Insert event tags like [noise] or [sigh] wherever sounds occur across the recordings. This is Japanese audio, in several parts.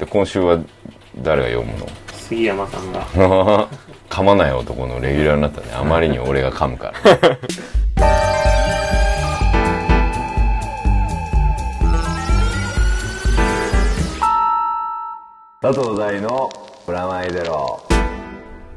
で今週は誰が読むの？杉山さんが。[laughs] 噛まない男のレギュラーになったね。あまりに俺が噛むから。[laughs] 佐藤大のプラマイゼロ。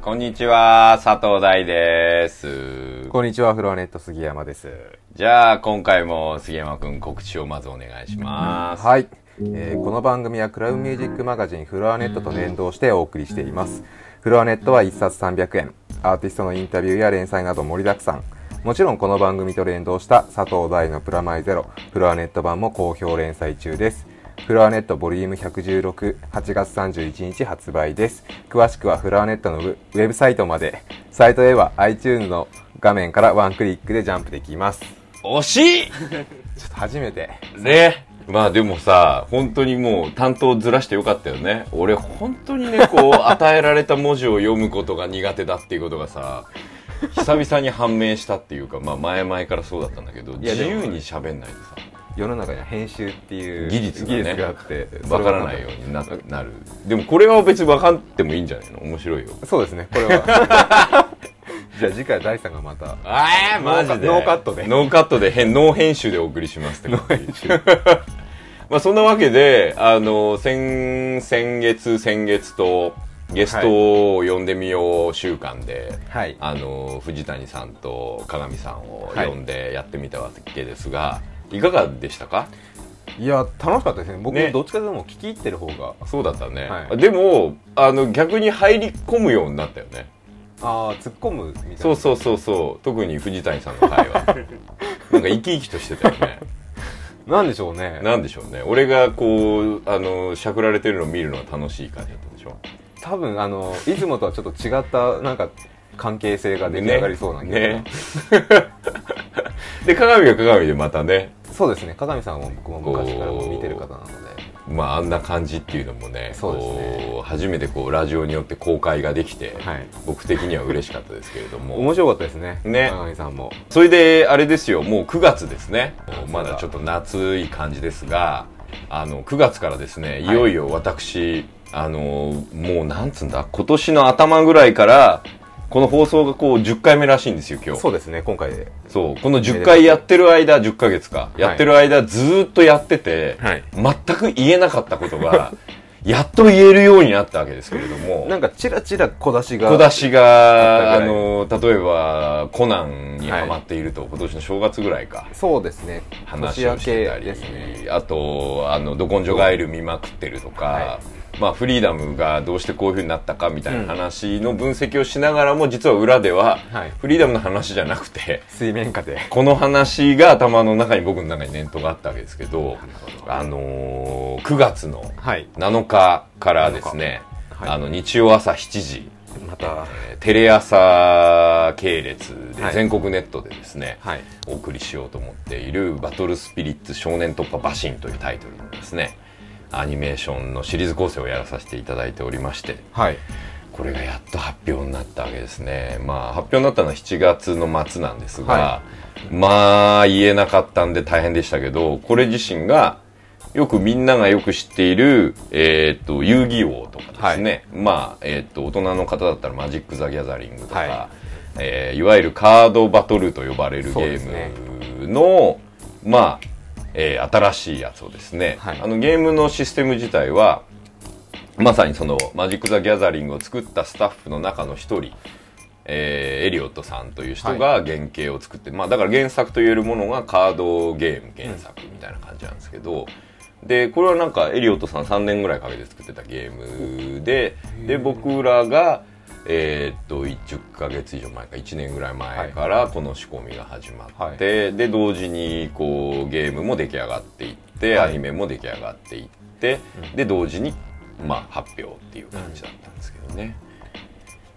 こんにちは佐藤大です。こんにちは、フロアネット杉山です。じゃあ今回も杉山くん告知をまずお願いします。はい。えーこの番組はクラウンミュージックマガジンフロアネットと連動してお送りしています。フロアネットは1冊300円。アーティストのインタビューや連載など盛りだくさん。もちろんこの番組と連動した佐藤大のプラマイゼロ、フロアネット版も好評連載中です。フロアネットボリューム116、8月31日発売です。詳しくはフロアネットのウウェブサイトまで。サイトへは iTunes の画面からワンクリックでジャンプできます。ちょ惜しい [laughs] っと初めて。ねまあでもさ本当にもう担当ずらしてよかったよね。俺本当にねこう [laughs] 与えられた文字を読むことが苦手だっていうことがさ久々に判明したっていうかまあ前々からそうだったんだけど自由に喋んないとさ世の中には編集っていう技術がね技術があってわからないようにななる。でもこれは別に分かってもいいんじゃないの？面白いよ。そうですね。これは。[laughs] じゃあ次回大さんがまた。あえマジで。ノーカットで。ノーカットで変ノー編集でお送りしますって [laughs] まあそんなわけであの先先月先月とゲストを呼んでみよう週間で、はい。あの藤谷さんと鏡さんを呼んでやってみたわけですが、い、かがでしたか？いや楽しかったですね。僕ね。どっちかというともう聞き入ってる方が。そうだったね、はい。でもあの逆に入り込むようになったよね。ああ突っ込むみたいな。そうそうそうそう。特に藤谷さんの会話。[laughs] なんか生き生きとしてたよねなんでしょうね。なんでしょうね。俺がこうあのしゃくられてるのを見るのが楽しい感じだったでしょ？多分あのいつもとはちょっと違ったなんか関係性が出来上がりそうな気がね。で鏡は鏡でまたね。そうですね。鏡さんも僕も昔からもう見てる方なのでまああんな感じっていうのもねそうね。初めてこうラジオによって公開ができて、はい。僕的には嬉しかったですけれども。面白かったですね。ね。鏡さんも。それであれですよもう9月ですね。まだちょっと夏い感じですがあの9月からですねいよいよ私、あのもうなんつうんだ今年の頭ぐらいからこの放送がこう10回目らしいんですよ今日。そうですね今回で。そう。この10回やってる間10ヶ月か。やってる間ずーっとやってて、はい。全く言えなかったことが [laughs] やっと言えるようになったわけですけれども。なんかチラチラ小出しが小出しあがあの例えばコナンにハマっていると、今年の正月ぐらいか。そうですね。話をしてたり、ね。あとあのど根性ガエル見まくってるとか、はまあ、フリーダムがどうしてこういうふうになったかみたいな話の分析をしながらも実は裏では、はい。フリーダムの話じゃなくて水面下で。この話が頭の中に僕の中に念頭があったわけですけどあのー9月のはい。7日からですね、はい。あの日曜朝7時また。えーテレ朝系列ではい。全国ネットでですね、はい。お送りしようと思っている「バトルスピリッツ少年突破馬神」というタイトルのですねアニメーションのシリーズ構成をやらさせていただいておりましてはい。これがやっと発表になったわけですね。まあ発表になったのは7月の末なんですが、はまあ言えなかったんで大変でしたけどこれ自身がよくみんながよく知っている、えー、と遊戯王とかですね、まあ、えー、と大人の方だったらマジック・ザ・ギャザリングとか、はい。えーいわゆるカードバトルと呼ばれるゲームの、まあ、えー新しいやつをですね、はい。あのゲームのシステム自体はまさにそのマジック・ザ・ギャザリングを作ったスタッフの中の一人、えーエリオットさんという人が原型を作って、まあだから原作と言えるものがカードゲーム原作みたいな感じなんですけど、でこれはなんかエリオットさん3年ぐらいかけて作ってたゲームでで僕らがえーっと10ヶ月以上前か1年ぐらい前からこの仕込みが始まって、で同時にこうゲームも出来上がっていって、はい。アニメも出来上がっていって、で同時に、まあ、発表っていう感じだったんですけどね、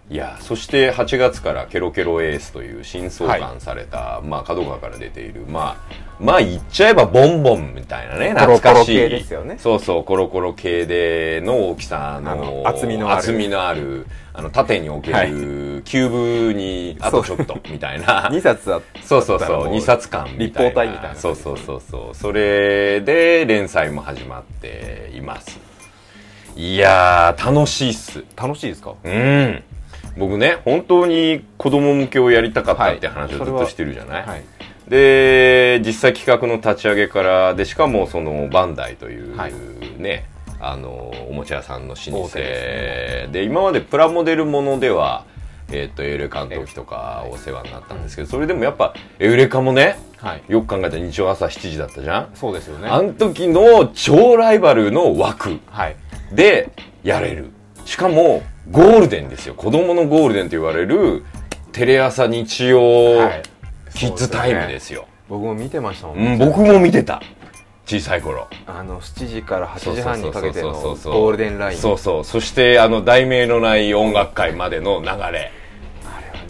いやそして8月から「ケロケロエース」という新創刊された、まあ角川から出ているまあまあ言っちゃえばボンボンみたいなね懐かしい。ですよね。そうそうコロコロ系での大きさの厚みのある。厚みのあるあの縦に置ける、はい。キューブにあとちょっとみたいな。[laughs] 2冊あっそうそうそうだからもう2冊間立方体みたいなそうそうそうそう。それで連載も始まっています。いやー楽しいっす。楽しいですか？うん僕ね本当に子供向けをやりたかったって話をずっとしてるじゃない、はい。で実際企画の立ち上げからでしかもそのバンダイというはい。ね、あのおもちゃ屋さんの老舗。ですで今までプラモデルものではえっ、とエウレカの時とかお世話になったんですけど、それでもやっぱエウレカもねはい。よく考えたら日曜朝7時だったじゃん？そうですよね。あの時の超ライバルの枠はい。でやれる。しかもゴールデンですよ。子供のゴールデンと言われるテレ朝日曜はい。キッズタイムですよ、僕も見てましたもんうん、僕も見てた。小さい頃。あの7時から8時半にかけてのゴールデンライン。そうそう。そしてあの題名のない音楽会までの流れ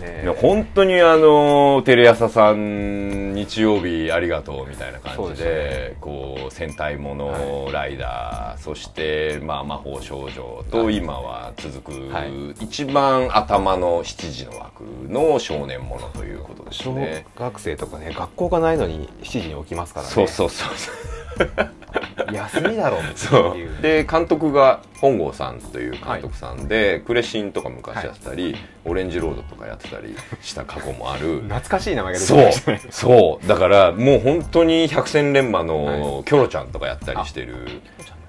ね本当にあのテレ朝さん日曜日ありがとうみたいな感じででこう戦隊ものライダー、そして、まあ、魔法少女とはい。今は続く、はい。一番頭の7時の枠の少年ものということです小ね。学生とかね学校がないのに7時に起きますからね。そうそうそう休みだろってそう。いう。で監督が本郷さんという監督さんで、クレシンとか昔やってたり、オレンジロードとかやってたりした過去もある。懐かしい名前が出てきそうましたね。そう。だからもう本当に百戦錬磨のキョロちゃんとかやったりしてる。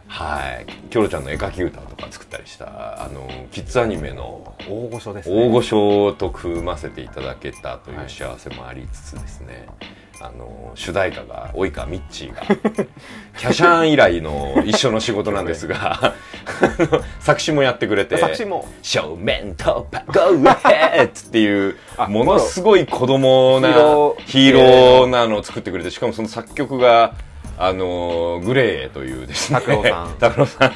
はい。キョロちゃんの絵描き歌とか作ったりしたあのキッズアニメの大御所ですね。大御所と組ませていただけたという幸せもありつつですね、あの主題歌が及川ミッチーが [laughs] キャシャン以来の一緒の仕事なんですが [laughs] 作詞もやってくれて作詞も。正面突破 Go ahead! っていうあものすごい子供なヒーローなのを作ってくれてしかもその作曲があのグレーというですね。拓郎 [laughs] さん。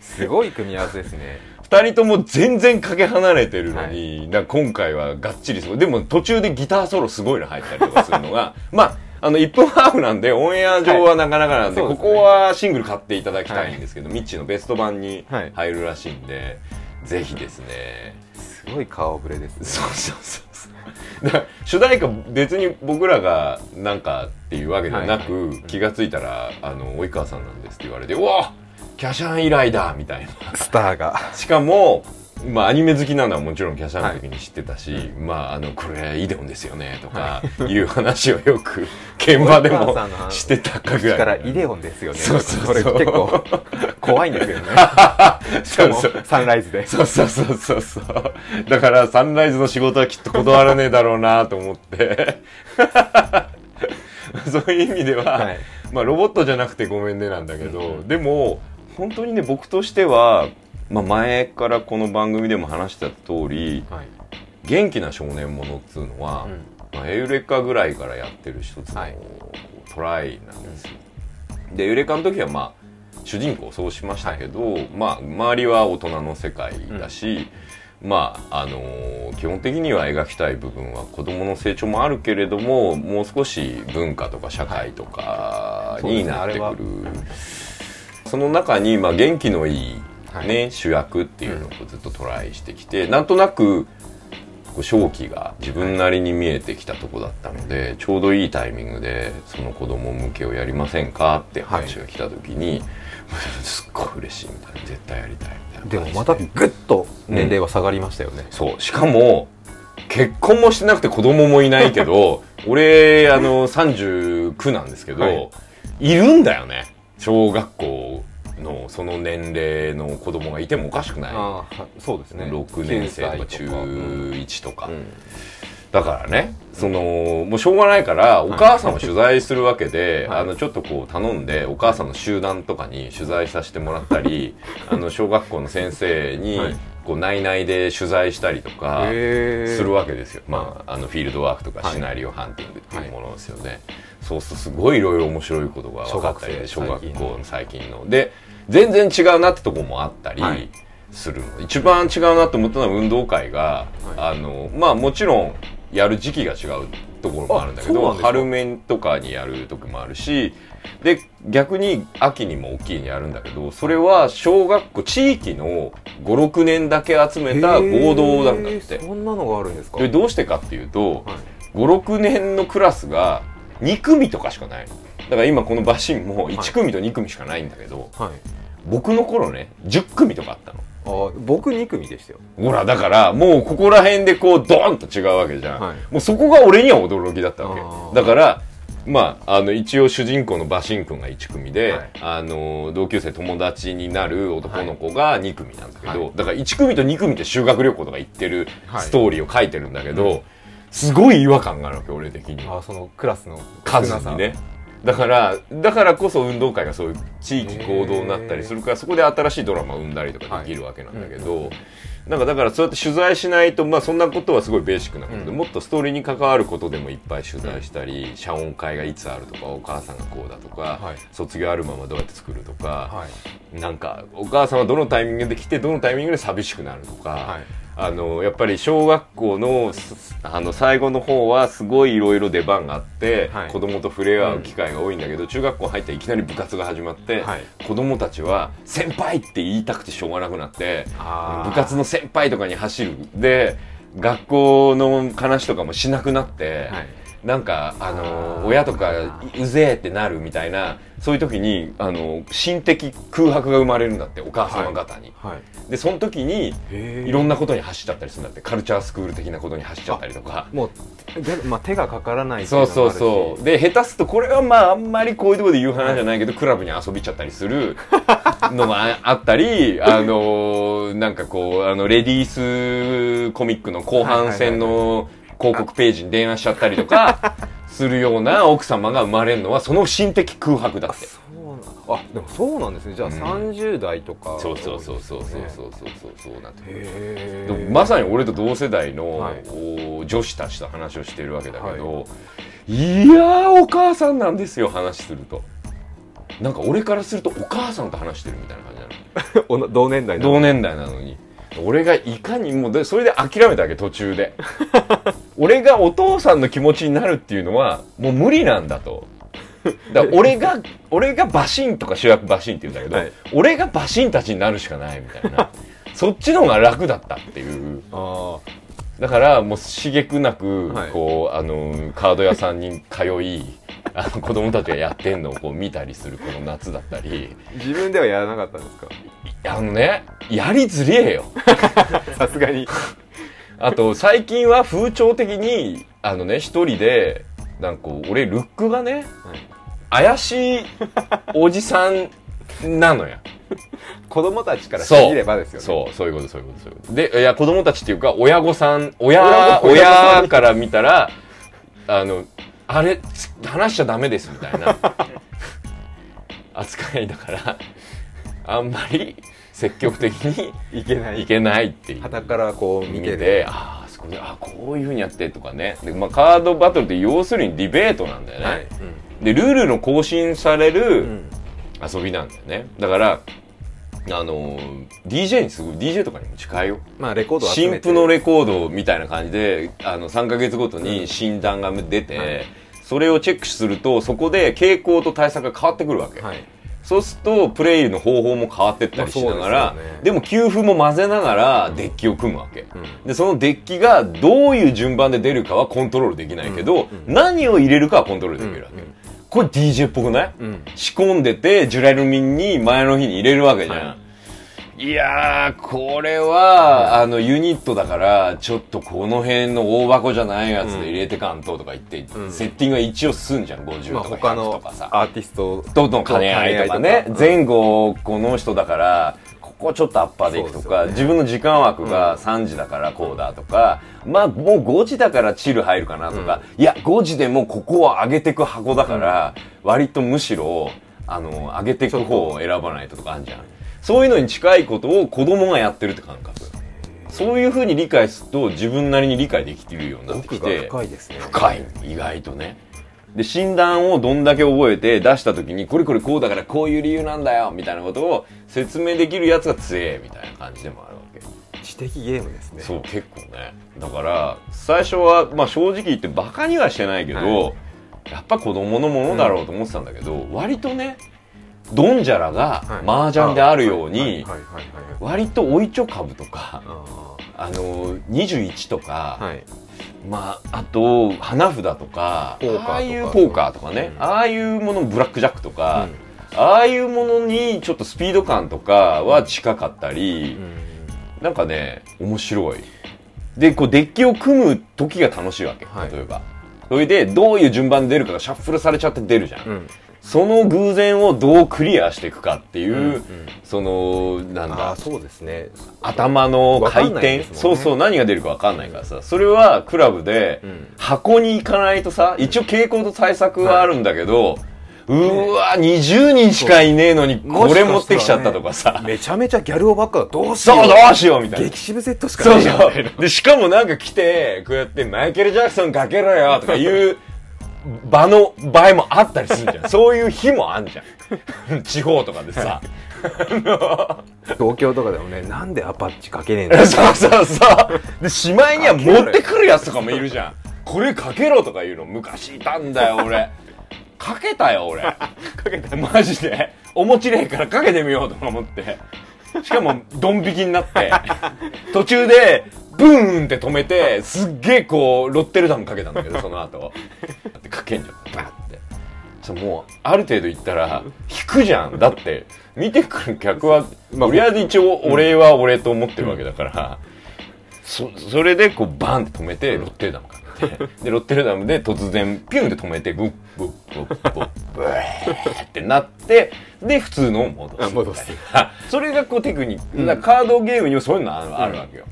すごい組み合わせですね二人とも全然かけ離れてるのに、なんか今回はがっちりすごい。でも途中でギターソロすごいの入ったりとかするのが [laughs] まああの1分ハーフなんでオンエア上はなかなかなんで、はい。ここはシングル買っていただきたいんですけど、ミッチーのベスト版にはい。入るらしいんで、ぜひですね。すごい顔ぶれですね。そうそうそうだから主題歌別に僕らがなんかっていうわけではなく、はい。気がついたら「あの及川さんなんです」って言われて「うわキャシャン以来だ!」みたいな。スターが。しかもまあアニメ好きなのはもちろんキャシャンの時に知ってたし、まああのこれイデオンですよねとかい。う話をよく現場でもしてたかぐらい。からイデオンですよね。そうそうそう。れ結構怖いんですよね。[laughs] しかもそうそう。サンライズで。そうそうそうそうそう。だからサンライズの仕事はきっと断らねえだろうなと思って。[laughs] そういう意味では、はい。まあロボットじゃなくてごめんねなんだけど、でも本当にね僕としては、まあ、前からこの番組でも話した通りはい。元気な少年ものっつうのは、まあ、エウレカぐらいからやってる一つのはい。トライなんですよ、でエウレカの時はまあ主人公そうしましたけど、まあ周りは大人の世界だし、まああのー基本的には描きたい部分は子供の成長もあるけれどももう少し文化とか社会とかになってくる、はいその中に、まあ、元気のいい、ねはい。主役っていうのをずっとトライしてきて、なんとなくこう正気が自分なりに見えてきたとこだったので、ちょうどいいタイミングでその子供向けをやりませんかって話が来た時に、すっごい嬉しいみたいな。絶対やりたいみたいな。でもまたグッと年齢は下がりましたよね、そう。しかも結婚もしてなくて子供もいないけど [laughs] 俺あの39なんですけど、はい。い、るんだよね小学校のその年齢の子供がいてもおかしくない。そうですね。6年生とか9中歳うん1とか、うん。だからねそのもうしょうがないからお母さんを取材するわけで、[laughs] はい。あのちょっとこう頼んでお母さんの集団とかに取材させてもらったりあの小学校の先生にはい。こう内々で取材したりとかするわけですよ、まあ、あのフィールドワークとかはい。シナリオハンティングっていうものですよね、そうするとすごいいろいろ面白いことが分かったり小小学校の最近の。で全然違うなってとこもあったり、はいするの。一番違うなと思ったのは運動会が、あのまあもちろんやる時期が違うところもあるんだけど春面とかにやる時もあるしで逆に秋にも大きいにやるんだけどそれは小学校地域の56年だけ集めた合同なんだっへて。ーそんなのがあるんですか？でどうしてかっていうと、はい。56年のクラスが2組とかしかない。のだから今このバシンも1組と2組しかないんだけど、はい。僕の頃ね10組とかあったの。あ僕2組でしたよ。ほらだからもうここら辺でこうドーンと違うわけじゃん、はい。もうそこが俺には驚きだったわけ。だからまあ、あの一応主人公の馬神君が1組で、はい。あの同級生友達になる男の子が2組なんだけど、はい。だから1組と2組って修学旅行とか行ってるはい。ストーリーを書いてるんだけど、すごい違和感があるわけ俺的に。あそのクラスの数にね。だからだからこそ運動会がそういう地域行動になったりするからそこで新しいドラマを生んだりとかできるわけなんだけど、なんかだからそうやって取材しないとまあそんなことはすごいベーシックなんだけど、うん。もっとストーリーに関わることでもいっぱい取材したり、謝恩会がいつあるとかお母さんがこうだとか、はい。卒業アルバムはどうやって作るとか、はい。なんかお母さんはどのタイミングで来てどのタイミングで寂しくなるとか、はいあのやっぱり小学校のすあの最後の方はすごいいろいろ出番があって、はい子供と触れ合う機会が多いんだけど、中学校入っていきなり部活が始まって、はい子供たちは「先輩!」って言いたくてしょうがなくなって部活の先輩とかに走るで学校の話とかもしなくなって。はいなんかあの親とかうぜえってなるみたいなそういう時にあの心的空白が生まれるんだってお母様方に、はい。でその時にいろんなことに走っちゃったりするんだって。カルチャースクール的なことに走っちゃったりとか。もうで、まあ、手がかからないそうそうそう。で下手すとこれはまああんまりこういうところで言う話じゃないけど、[laughs] クラブに遊びちゃったりするのがあったり [laughs] あのなんかこうあのレディースコミックの後半戦の広告ページに電話しちゃったりとか [laughs] するような奥様が生まれるのはその心的空白だって。そうなんあでもそうなんですね。じゃあうん。30代とか、そうそうそうそうそうそうそうそうそうなってまさに俺と同世代の、はい。お女子たちと話をしてるわけだけど、い、やーお母さんなんですよ話すると。なんか俺からするとお母さんと話してるみたいな感じなの。[laughs] 同年代の同年代なのに。俺がいかにもうでそれで諦めたわけ途中で [laughs] 俺がお父さんの気持ちになるっていうのはもう無理なんだと。だ [laughs] 俺が俺が馬神とか主役馬神って言うんだけど、はい。俺が馬神たちになるしかないみたいな。[laughs] そっちの方が楽だったっていう。あだからもう刺激なく、はい。こうあのカード屋さんに通いあの子供たちがやってんのをこう見たりするこの夏だったり。ー自分ではやらなかったんですか？あのねやりづれえよ。[laughs] さすがにあと最近は風潮的にあのね一人でなんかこう俺ルックがね怪しいおじさんなのよ。[laughs] 子供たちからしてみればですよね。そうそういうことそういうことそういうこと。でいや子供たちっていうか親御さん親親から見たらあのあれつ話しちゃダメですみたいな扱いだからあんまり積極的に [laughs] いけない。いけないっていう。旗からこう見見ててああそこであこういうふうにやってとかね。で、まあ、カードバトルって要するにディベートなんだよね、はい、でルールの更新されうるん。遊びなんだよね。だからあのー DJ にすごい DJ とかにも近いよ。まあレコード新譜のレコードみたいな感じであの3ヶ月ごとに診断が出て、はい。それをチェックするとそこで傾向と対策が変わってくるわけ、はいそうするとプレイの方法も変わってったりしながら、でね。でも給付も混ぜながらデッキを組むわけ、ん。でそのデッキがどういう順番で出るかはコントロールできないけど、何を入れるかはコントロールできるわけ、うんうん。これ DJ っぽくない、うん。仕込んでてジュラルミンに前の日に入れるわけじゃん、、はいやーこれは、あのユニットだからちょっとこの辺の大箱じゃないやつで入れてかんととか言って、うん。セッティングが一応すんじゃん50まあとか100他のとかさ、アーティストとの兼ね合いとかねか。前後この人だからここちょっとアッパーでいくとか、ね。自分の時間枠が3時だからこうだとか、まあもう5時だからチル入るかなとか、いや5時でもここは上げてく箱だから、割とむしろあの上げていく方を選ばないととかあるじゃんそういうのに近いことを子供がやってるって感覚。そういうふうに理解すると自分なりに理解できてるようになってきて深いですね。深い。意外とね。で診断をどんだけ覚えて出した時にこれこれこうだからこういう理由なんだよみたいなことを説明できるやつが強えみたいな感じでもあるわけ。知的ゲームですね。そう結構ね。だから最初は、まあ、正直言ってバカにはしてないけど、はやっぱ子供のものだろうと思ってたんだけど、割とねドンジャラがはい。麻雀であるように割とおいちょ株とかああの21とか、ーはい。まあ、あと花札とかポーカーとか。ああいうポーカーとかね、うん。ああいうものブラックジャックとか、ああいうものにちょっとスピード感とかは近かったり、なんかね面白い。でこうデッキを組む時が楽しいわけ、はい。例えば。それでどういう順番で出るかがシャッフルされちゃって出るじゃんその偶然をどうクリアしていくかっていう、うんうん。そのなんだそうですね。頭の回転、ね。そうそう何が出るか分かんないからさそれはクラブでうん。箱に行かないとさ一応傾向と対策はあるんだけど、うーわ20人しかいねえのにこれ持ってきちゃったとかさ、めちゃめちゃギャルオばっかだどうしよそううどうしようみたいな。激渋セットしかそうな。いやんそう。で、しかもなんか来て、こうやってマイケル・ジャクソンかけろよとかいう場の場合もあったりするじゃん。そういう日もあんじゃん。[laughs] 地方とかでさ。[laughs] 東京とかでもねなんでアパッチかけねえんだ [laughs] そうそうそう。で、しまいには持ってくるやつとかもいるじゃん。これかけろとか言うの昔いたんだよ、俺。かけたよ、俺。かけた。マジで。お持ちねえからかけてみようとか思って。しかも、ドン引きになって、途中で、ブーンって止めて、すっげえこう、ロッテルダムかけたんだけど、[laughs] その後。だってかけんじゃん、バーって。そうもう、ある程度行ったら、引くじゃん。だって、見てくる客は、まあとりあえず一応、俺は俺と思ってるわけだから、そそれでこうバンって止めてロッテルダムかけて。[laughs] でロッテルダムで突然ピュンって止めてブッブッブッブッブーってなってで普通のを戻すあ戻す。[laughs] それがこうテクニック、カードゲームにもそういうのある,、あるわけよ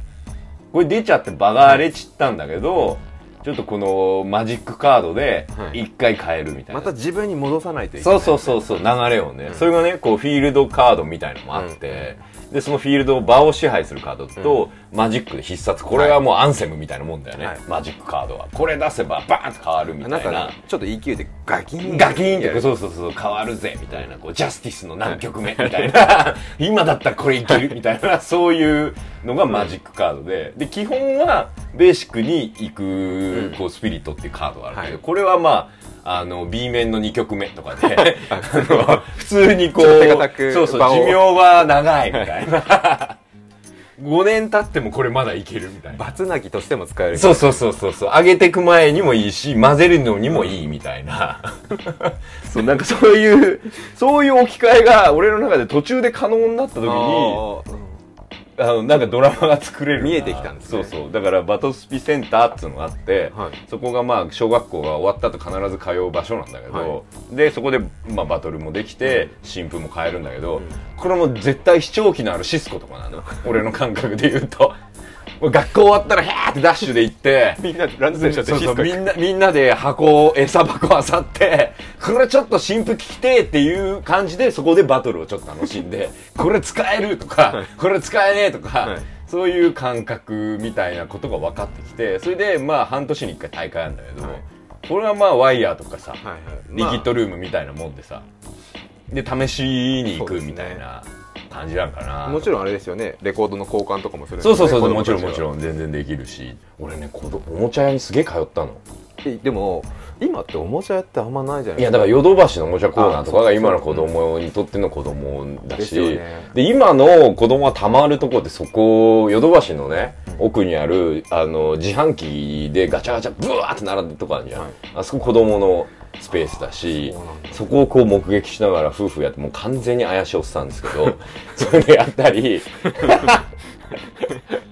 これ出ちゃって場が荒れちったんだけど、ちょっとこのマジックカードではい。一回変えるみたいな、また自分に戻さないといけない。そうそうそうそう流れをね、それがねこうフィールドカードみたいのもあって、でそのフィールドを場を支配するカードと、マジックで必殺これはもうアンセムみたいなもんだよね、はい。マジックカードは。これ出せばバーンと変わるみたな。いんかなねちょっと EQ でガキンガキーンってそうそうそう変わるぜみたいな。こうジャスティスの何曲目みたいな。今だったらこれいけるみたいな。[laughs] そういうのがマジックカードで。で基本はベーシックに行くこうスピリットっていうカードがあるんだけど、はい。これはまああの B 面の2曲目とかで [laughs] あの普通にこうそうそう寿命は長いみたいな。5年経ってもこれまだいけるみたいな。バツナギとしても使えるそうそうそうそうそう。上げてく前にもいいし混ぜるのにもいいみたいな。[laughs] そうなんかそういうそういう置き換えが俺の中で途中で可能になった時にあのなんかドラマが作れるな。見えてきたんですね。そうそう。だからバトスピセンターっていうのがあって、はい。そこがまあ小学校が終わった後必ず通う場所なんだけど、はでそこでまあバトルもできて新風も変えるんだけど、これも絶対視聴器のあるシスコとかなの。俺の感覚で言うと学校終わったらヘーってダッシュで行ってみんなランドセルしちゃってそうそうシスコみんなみんなで箱餌箱あさってこれちょっと新婦聞きてえっていう感じでそこでバトルをちょっと楽しんでこれ使えるとかこれ使えねえとか、はい。そういう感覚みたいなことが分かってきてそれでまあ半年に1回大会あるんだけど、はい。これはまあワイヤーとかさ、はいはい。リキッドルームみたいなもんでさで試しに行くみたいな感じなんかな、もちろんあれですよね。レコードの交換とかもするんですそうそうそうもちろんもちろん全然できるし。俺ね子供おもちゃ屋にすげえ通ったの。えでも今っておもちゃ屋ってあんまないじゃないいやですか。だからヨドバシのおもちゃコーナーとかが今の子供にとっての子供だし。よね。で今の子供がたまるとこってそこヨドバシのね奥にあるあの自販機でガチャガチャブワーって並んでるとこあるじゃん、はい。あそこ子供のスペースだしそこをこう目撃しながら夫婦やってもう完全に怪しいおっさんですけど [laughs] それやったり [laughs]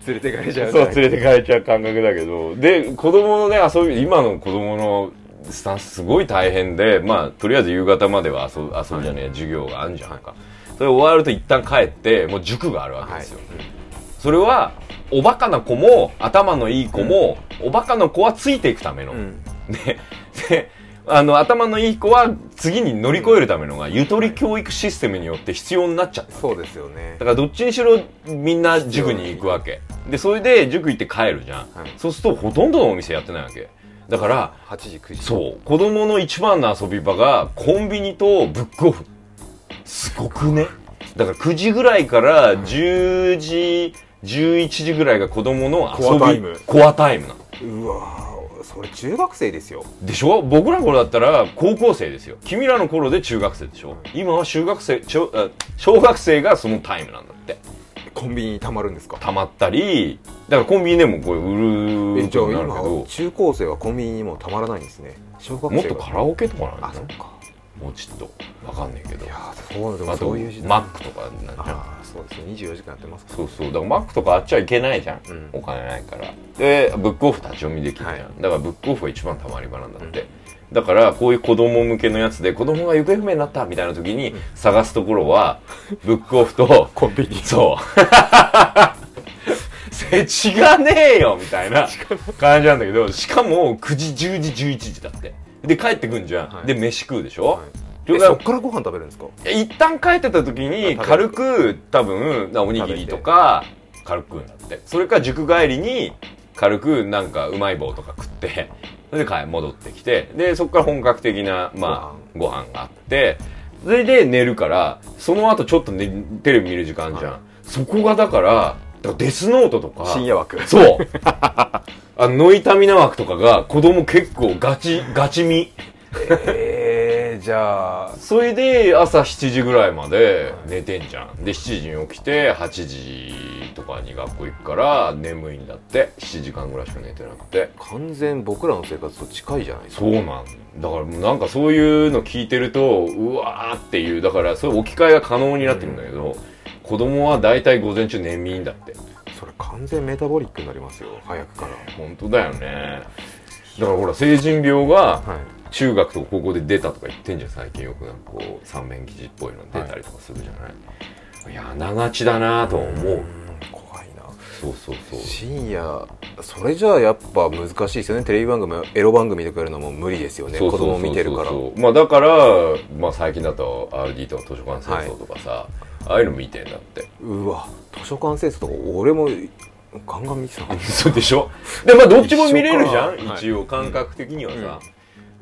連れてかれちゃうそう、連れて帰っちゃう感覚だけど、で、子供のね、遊び、今の子供のスタンスすごい大変で、まあ、とりあえず夕方までは遊ぶ、遊ぶじゃねえ、授業があるじゃんか。それ終わると一旦帰って、もう塾があるわけですよ。それは、おバカな子も、頭のいい子も、おバカな子はついていくための。うんで、で、あの、頭のいい子は次に乗り越えるためのが、ゆとり教育システムによって必要になっちゃった。そうですよねだからどっちにしろみんな塾に行くわけ。で、それで塾行って帰るじゃん。はいそうするとほとんどのお店やってないわけ。だから、8時9時そう、子供の一番の遊び場がコンビニとブックオフ。すごくね。だから9時ぐらいから10時、11時ぐらいが子供の遊び、コアタイムコアタイムなの。うわーそれ中学生ですよ。でしょ？僕らの頃だったら高校生ですよ。君らの頃で中学生でしょ？今は中学生、小あ小学生がそのタイムなんだって。コンビニにたまるんですか？溜まったり、だからコンビニでもこれ売るえじゃあ今ど、中高生はコンビニにもたまらないんですね。小学生もっとカラオケとかなんあじゃない？そっかもうちょっとわかんねえけど。いやーそうでもそういう時代。マックとかなんじゃんそうですね24時間やってますかそうそう。だからマックとかあっちゃいけないじゃん、うん。お金ないから。でブックオフ立ち読みできるじゃん、はい。だからブックオフが一番たまり場なんだって、だからこういう子供向けのやつで子供が行方不明になったみたいな時に探すところはブックオフとコンビニ。そう。せちがねえよみたいな感じなんだけどしかも9時10時11時だってで帰ってくんじゃん、はい。で飯食うでしょ、はい。そっからご飯食べるんですか？一旦帰ってた時にあ軽く多分おにぎりとか軽く食うんだって。それから塾帰りに軽くなんかうまい棒とか食ってそれで帰戻ってきて。でそこから本格的なまあご飯があってそれで寝るからその後ちょっと、ね、テレビ見る時間じゃん、はい。そこがだからだからデスノートとか。深夜枠。そう [laughs] あのノイタミナ枠とかが子供結構ガチガチ見。えー、じゃあ。それで朝7時ぐらいまで寝てんじゃん。で7時に起きて8時とかに学校行くから眠いんだって。7時間ぐらいしか寝てなくて。完全僕らの生活と近いじゃないですか。そうなんだ。からもうなんかそういうの聞いてるとうわーっていう。だからそういう置き換えが可能になってるんだけど、子供は大体午前中眠いんだってそれ完全メタボリックになりますよ。早くから。本当だよね。だからほら成人病がはい。中学とか高校で出たとか言ってんじゃん最近よくなんかこう三面記事っぽいの出たりとかするじゃない、い、やあながちだなとは思う、そうそうそう。深夜それじゃあやっぱ難しいですよね。テレビ番組エロ番組とかやるのも無理ですよね。子供見てるから。まあだから、まあ、最近だと RD とか図書館戦争とかさ、ああいうの見てんだって。うわ図書館清掃とか俺もガンガン見てた。[laughs] そうでしょ？でまあどっちも見れるじゃん。一応感覚的にはさ、うん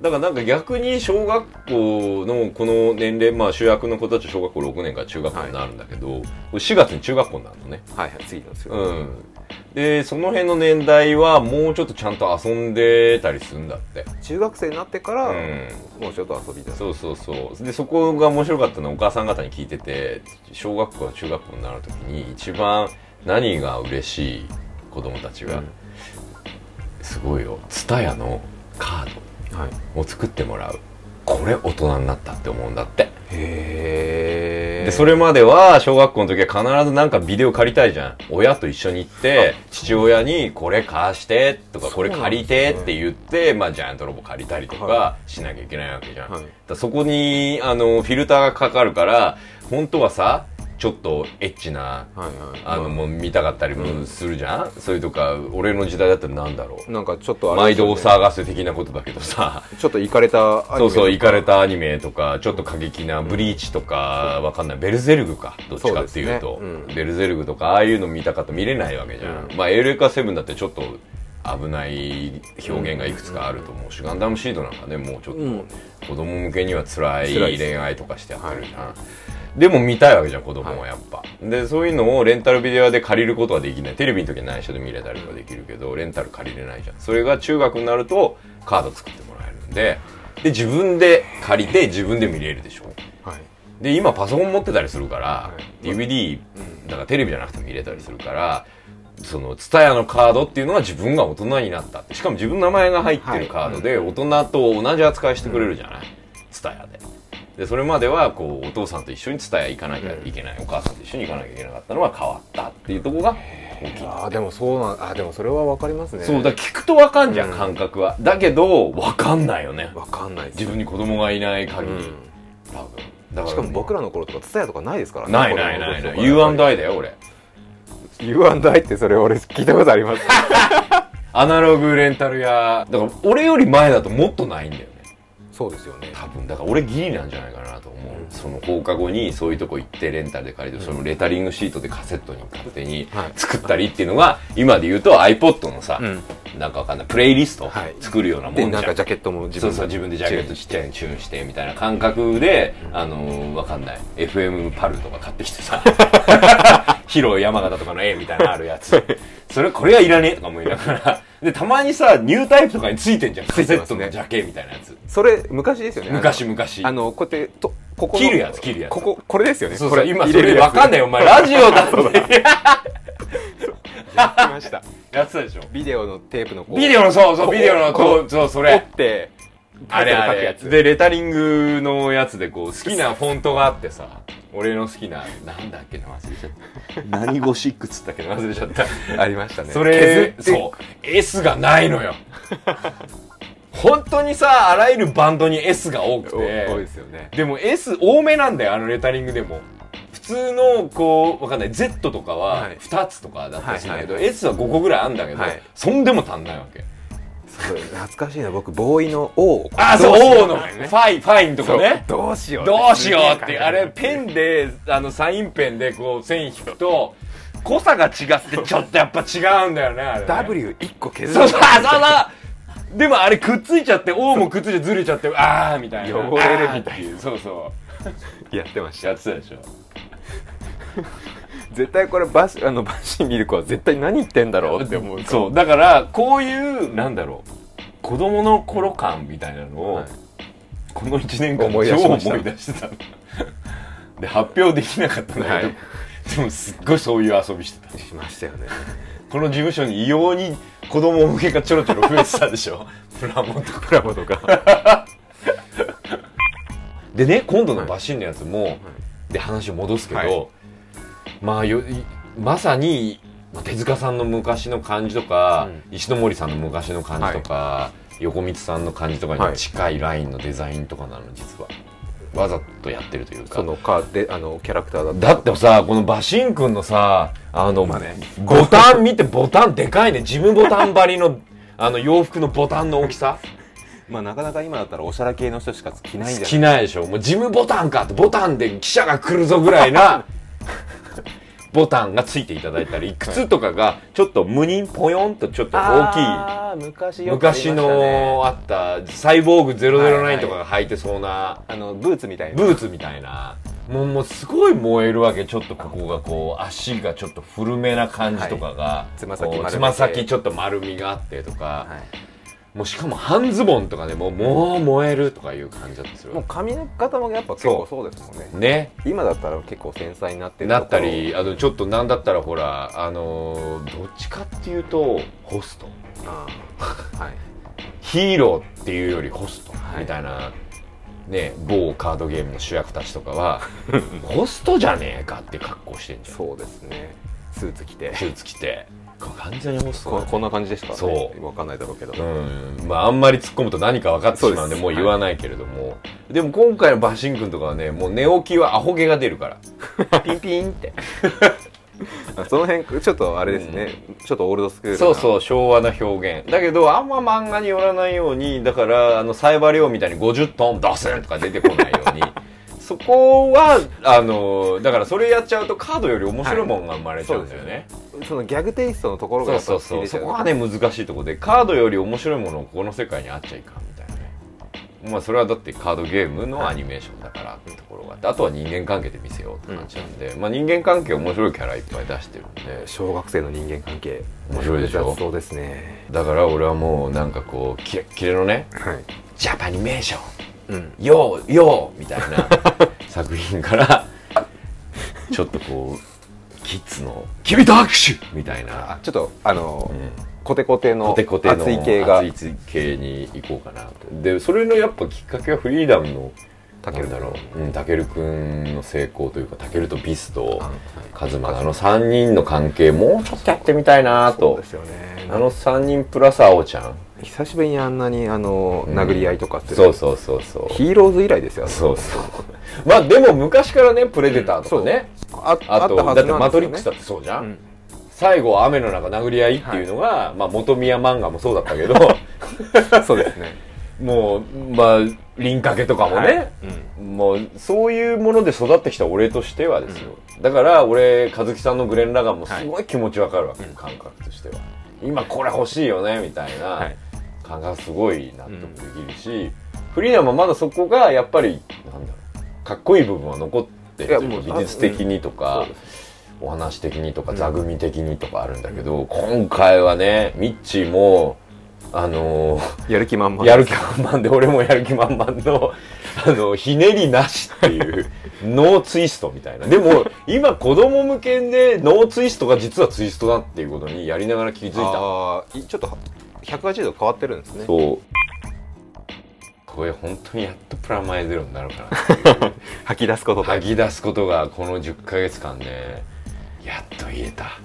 だからなんか逆に小学校のこの年齢まあ主役の子たちは小学校6年から中学校になるんだけど、これ4月に中学校になるのね。はいはい次なんですよ、うん。でその辺の年代はもうちょっとちゃんと遊んでたりするんだって。中学生になってから、うん。もうちょっと遊びだ。そうそうそう。でそこが面白かったのはお母さん方に聞いてて小学校中学校になる時に一番何が嬉しい子供たちが、うん。すごいよ。蔦屋のカーはいドを作ってもらう。これ大人になったって思うんだって。へえでそれまでは小学校の時は必ずなんかビデオ借りたいじゃん。親と一緒に行って父親にこれ貸してとかこれ借りてって言って、まあ、ジャイアントロボ借りたりとかはしなきゃいけないわけじゃん、はい。そこにあのフィルターがかかるから本当はさちょっとエッチなはいはい。あの、まもう見たかったりもするじゃん、それとか俺の時代だったらなんだろう？なんかちょっとあれ毎度ですよね。お騒がせ的なことだけどさ。ちょっといかれたアニメそうそう、と行かれたアニメとか、ちょっと過激なブリーチとか、わかんない。ベルゼルグか、どっちかっていうと。そうですね。うん。ベルゼルグとか、ああいうの見たかったら見れないわけじゃん。うん。まあ、エウレカセブンだってちょっと危ない表現がいくつかあると思うし、ガンダムシードなんかね、もうちょっうん。と子供向けには辛い辛いです恋愛とかしてやってるじゃん。でも見たいわけじゃん、子供はやっぱ。で、そういうのをレンタルビデオ屋で借りることはできない。テレビの時は内緒で見れたりとかできるけど、レンタル借りれないじゃん。それが中学になると、カード作ってもらえるんで、で、自分で借りて自分で見れるでしょ。はいで、今パソコン持ってたりするから、はい DVD、だからテレビじゃなくても見れたりするから、その、ツタヤのカードっていうのは自分が大人になったって。しかも自分の名前が入ってるカードで、大人と同じ扱いしてくれるじゃない？ツタヤで。で、それまでは、こう、お父さんと一緒にツタヤ行かなきゃいけない。お母さんと一緒に行かなきゃいけなかったのは変わったっていうところが大きい。ああでもそうなんあでもそれはわかりますねそう、だ聞くとわかんじゃん、うん感覚は。だけど、わかんないよね。わかんない自分に子供がいない限り。うん多分。だから、しかも僕らの頃とかツタヤとかないですからねないないないない。U&I だよ、俺。U&I ってそれ俺聞いたことあります [laughs] アナログレンタル屋。だから、俺より前だともっとないんだよね。そうですよね多分。だから、俺ギリなんじゃないかなと思う。その放課後にそういうとこ行ってレンタルで借りて、そのレタリングシートでカセットに勝手にはい。作ったりっていうのが、今で言うと iPod のさ、うん。なんかわかんない、プレイリストはい。作るようなもんじゃん。でなんかジャケットも自分そうそう自分でジャケットちっちゃいにチューンしてみたいな感覚で、あのー、わかんない。FM パルとか買ってきてさ広い山形とかの絵みたいなのあるやつ。それこれはいらねえとか思いながら。でたまにさニュータイプとかについてんじゃん。カセットのジャケみたいなやつ。それ昔ですよね。昔昔。あのこうやってとここの切るやつ切るやつ。こここれですよね。これそうそう今そ入れるやつ。れわかんないよお前ラジオだって。やってました。やってたでしょ。ビデオのテープのビデオのそうそうビデオのここうそうそ折っれてあれあれ。でレタリングのやつでこう好きなフォントがあってさ俺の好きななんだっけな忘れちゃった。何ゴシックっつったっけな忘れちゃった。[laughs] ありましたね。それそう。S がないのよ本当にさあらゆるバンドに S が多くて。お多いですよね。でも S 多めなんだよあのレタリングでも。普通のこうわかんない。Z とかははい。2つとかだったりするんだけど、はいはいはい。S は5個ぐらいあるんだけど、はい。そんでも足んないわけ。そう懐かしいな僕ボーイの O をあそう O のファイファインとかね。どうしようどうしようって。あれペンであのサインペンでこう線引くと濃さが違ってちょっとやっぱ違うんだよねあれね。W1 個削そうそうそうそうでもあれくっついちゃって O もくっついてずれちゃってああみたいな。汚れるみたいな。そうそう。やってました。やってたでしょ。絶対これバシあのバシ見る子は絶対何言ってんだろうって思うそう。だからこういうなんだろう。子供の頃感みたいなのを、はい。この1年間超思い出してたの。で発表できなかったんだけど、はい。でもすっごいそういう遊びしてた。しましたよねこの事務所に異様に子供向けがちょろちょろ増えてたでしょ？[laughs] プラモとかプラモとか。[laughs] でね今度のバシンのやつも、で話を戻すけど、はい。まあよいまさに、まあ、手塚さんの昔の感じとか、うん。石ノ森さんの昔の感じとか、横光さんの感じとかに近いラインのデザインとかなの実はわざとやってるというか。そのかであのキャラクターだっただってさこのバシンくんのさあの、まあね。ボタン見てボタンでかいね。ジムボタン張りの [laughs] あの洋服のボタンの大きさ。まあなかなか今だったらおしゃれ系の人しか着ないんじゃない着ないでしょもうジムボタンかってボタンで記者が来るぞぐらいなボタンがついていただいたり靴とかがちょっと無人ポヨンとちょっと大きい昔ね。のあったサイボーグはい009はい。とかが履いてそうなあのブーツみたいな。ブーツみたいな。もうもうすごい燃えるわけ。ちょっとここがこう足がちょっと古めな感じとかがつま先こう丸めてつま先ちょっと丸みがあってとか。はいもうしかも半ズボンとかでももう燃えるとかいう感じだったりする。もうわ髪型もやっぱ結構そうですもんね。けね。今だったら結構繊細になってるなったりあのちょっとなんだったらほらあのーどっちかっていうとホスト。あー。はい。ヒーローっていうよりホスト。はい。みたいな、ね某カードゲームの主役たちとかは [laughs] ホストじゃねえかって格好してんじゃん。そうですね。スーツ着て。スーツ着て完全にホストここんな感じでしたね。そう。わかんないだろうけど、うん。まああんまり突っ込むと何か分かってしまうんでもう言わないけれども、でも今回のバシン君とかはねもう寝起きはアホ毛が出るから。ピンピンって。[laughs] あその辺ちょっとあれですね、ちょっとオールドスクールな。そうそう昭和な表現。だけどあんま漫画によらないようにだからあのサイバリオみたいに50トンドスンとか出てこないよそこはあのだからそれやっちゃうとカードより面白いもんが生まれちゃうんだよね、そのギャグテイストのところがそうそうそう。そこがね難しいところでカードより面白いものをこの世界にあっちゃいかんみたいなね。まあそれはだってカードゲームのアニメーションだからってところがあってあとは人間関係で見せようって感じなんで、まあ人間関係面白いキャラいっぱい出してるんで。小学生の人間関係面白いでしょ？雑そうですね。だから俺はもうなんかこうキレッキレのねはい。ジャパニメーション。うんよーよーみたいな [laughs] 作品からちょっとこうキッズの「君と握手!」みたいな。あちょっとあの、うん。コテコテの熱い系が。熱い系に行こうかなと。でそれのやっぱきっかけはフリーダムのタケルなんだろう、うん、タケル君の成功というかタケルとビスとカズマのあの3人の関係もうちょっとやってみたいなと。そうですよね。あの3人プラス青ちゃん久しぶりにあんなにあの、うん。殴り合いとかって。そうそうそうそう。ヒーローズ以来ですよ。そうそう。まあでも昔からねプレデターとかね、ああとったはずなんですよね。だってマトリックスだってそうじゃん、うん。最後は雨の中殴り合いっていうのが、まあ元宮漫画もそうだったけど。[laughs] そうですね。もうまあ輪掛けとかもね、はい。もうそういうもので育ってきた俺としてはですよ、だから俺和樹さんのグレン・ラガンもすごい気持ちわかるわけ、感覚としては。今これ欲しいよねみたいはない感覚すごい納得できるし、フリーダムはまだそこがやっぱりなんだろうかっこいい部分は残ってるというかいやもう美術的にとか、お話的にとか座組的にとかあるんだけど、今回はねミッチーもあのーやる気満々。やる気満々で俺もやる気満々の [laughs] あのひねりなしっていう [laughs] ノーツイストみたいな。でも今子供向けでノーツイストが実はツイストだっていうことにやりながら気づいた。あーいちょっと180度変わってるんですね。そう。これ本当にやっとプラマイゼロになるかなっていう。[laughs] 吐き出すことで。吐き出すことがこの10ヶ月間でやっと言えた。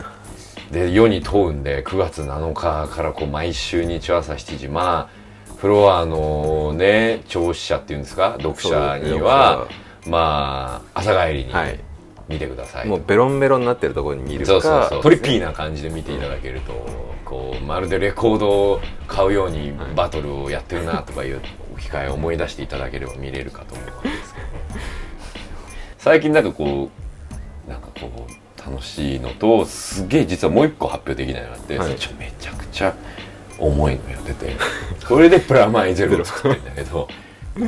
で世に問うんで9月7日からこう毎週日曜朝7時まあフロアのね聴取者っていうんですか読者にはまあ朝帰りにはい見てください、もうベロンベロンになってるところに見るか。そうそうそう。トリッピーな感じで見ていただけるとこうまるでレコードを買うようにバトルをやってるなとかいう機会を思い出していただければ見れるかと思うんですけど。最近なんかこうなんかこう楽しいのとすげえ実はもう一個発表できないのがあって、はい。ちょめちゃくちゃ重いのやっててこれでプラマイゼロを作ってんだけど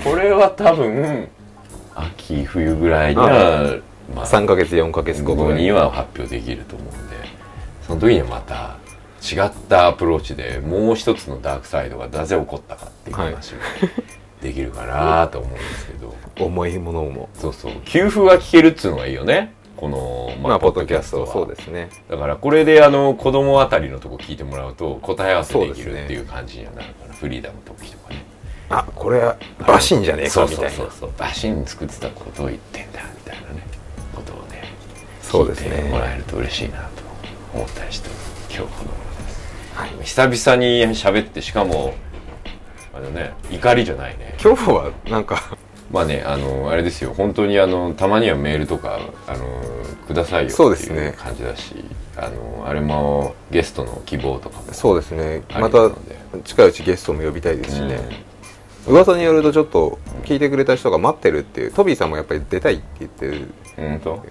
これは多分秋冬ぐらいには、まあ、3ヶ月4ヶ月後いには発表できると思うんでその時にはまた違ったアプローチでもう一つのダークサイドがなぜ起こったかっていう話ができるかなと思うんですけど、重いものも。そうそう。給付が聞けるっつうのがいいよね。この、まあポッドキャストは。そうですね。だからこれであの子供あたりのとこ聞いてもらうと答え合わせできるっていう感じにはなるかな、フリーダムの時とかね。あこれはバシンじゃねえかみたいな。そうそうそうそう。バシン作ってたことを言ってんだみたいなね聞いてもらえると嬉しいなと思ったりして今日この頃です、はい久々に喋ってしかもあのね怒りじゃないね。今日はなんかまあねあのあれですよ。本当にあのたまにはメールとかあのくださいよっていうそうですね。感じだし、あのあれもゲストの希望とかもそうですね。また近いうちゲストも呼びたいですしね、噂によるとちょっと聞いてくれた人が待ってるっていうトビーさんもやっぱり出たいって言ってる。うん本当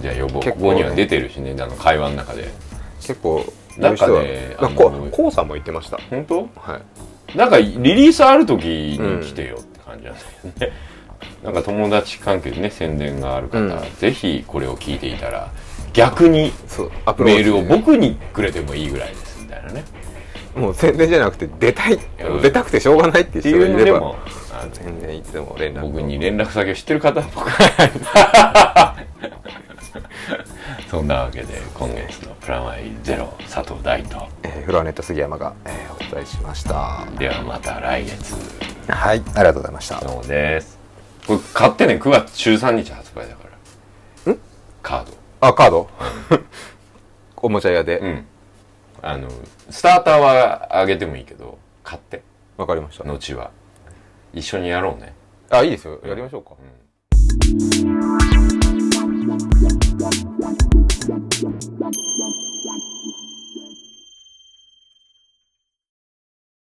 じゃあ呼ぼう、結構。ねここには出てるしねあの会話の中で。結構なんかねあのこうこうさんも言ってました。本当？はい。なんかリリースある時に来てよって感じなんだよね、なんか友達関係でね宣伝がある方、うん。ぜひこれを聞いていたら逆にメールを僕にくれてもいいぐらいですみたいなね。もう宣伝じゃなくて出たい。うん。出たくてしょうがないっていう人がいれば全然いつでも連絡を。僕に連絡先を知ってる方は僕そんなわけで今月のプラマイゼロ佐藤大と。えーフロアネット杉山が、えーお伝えしました。ではまた来月。はいありがとうございました。そうです。これ買ってね9月13日発売だから。ん？カード。あカード？[laughs] おもちゃ屋で？うん。あのスターターはあげてもいいけど買って。わかりました。後は。一緒にやろうね。あいいですよ。やりましょうか。うん Thank you.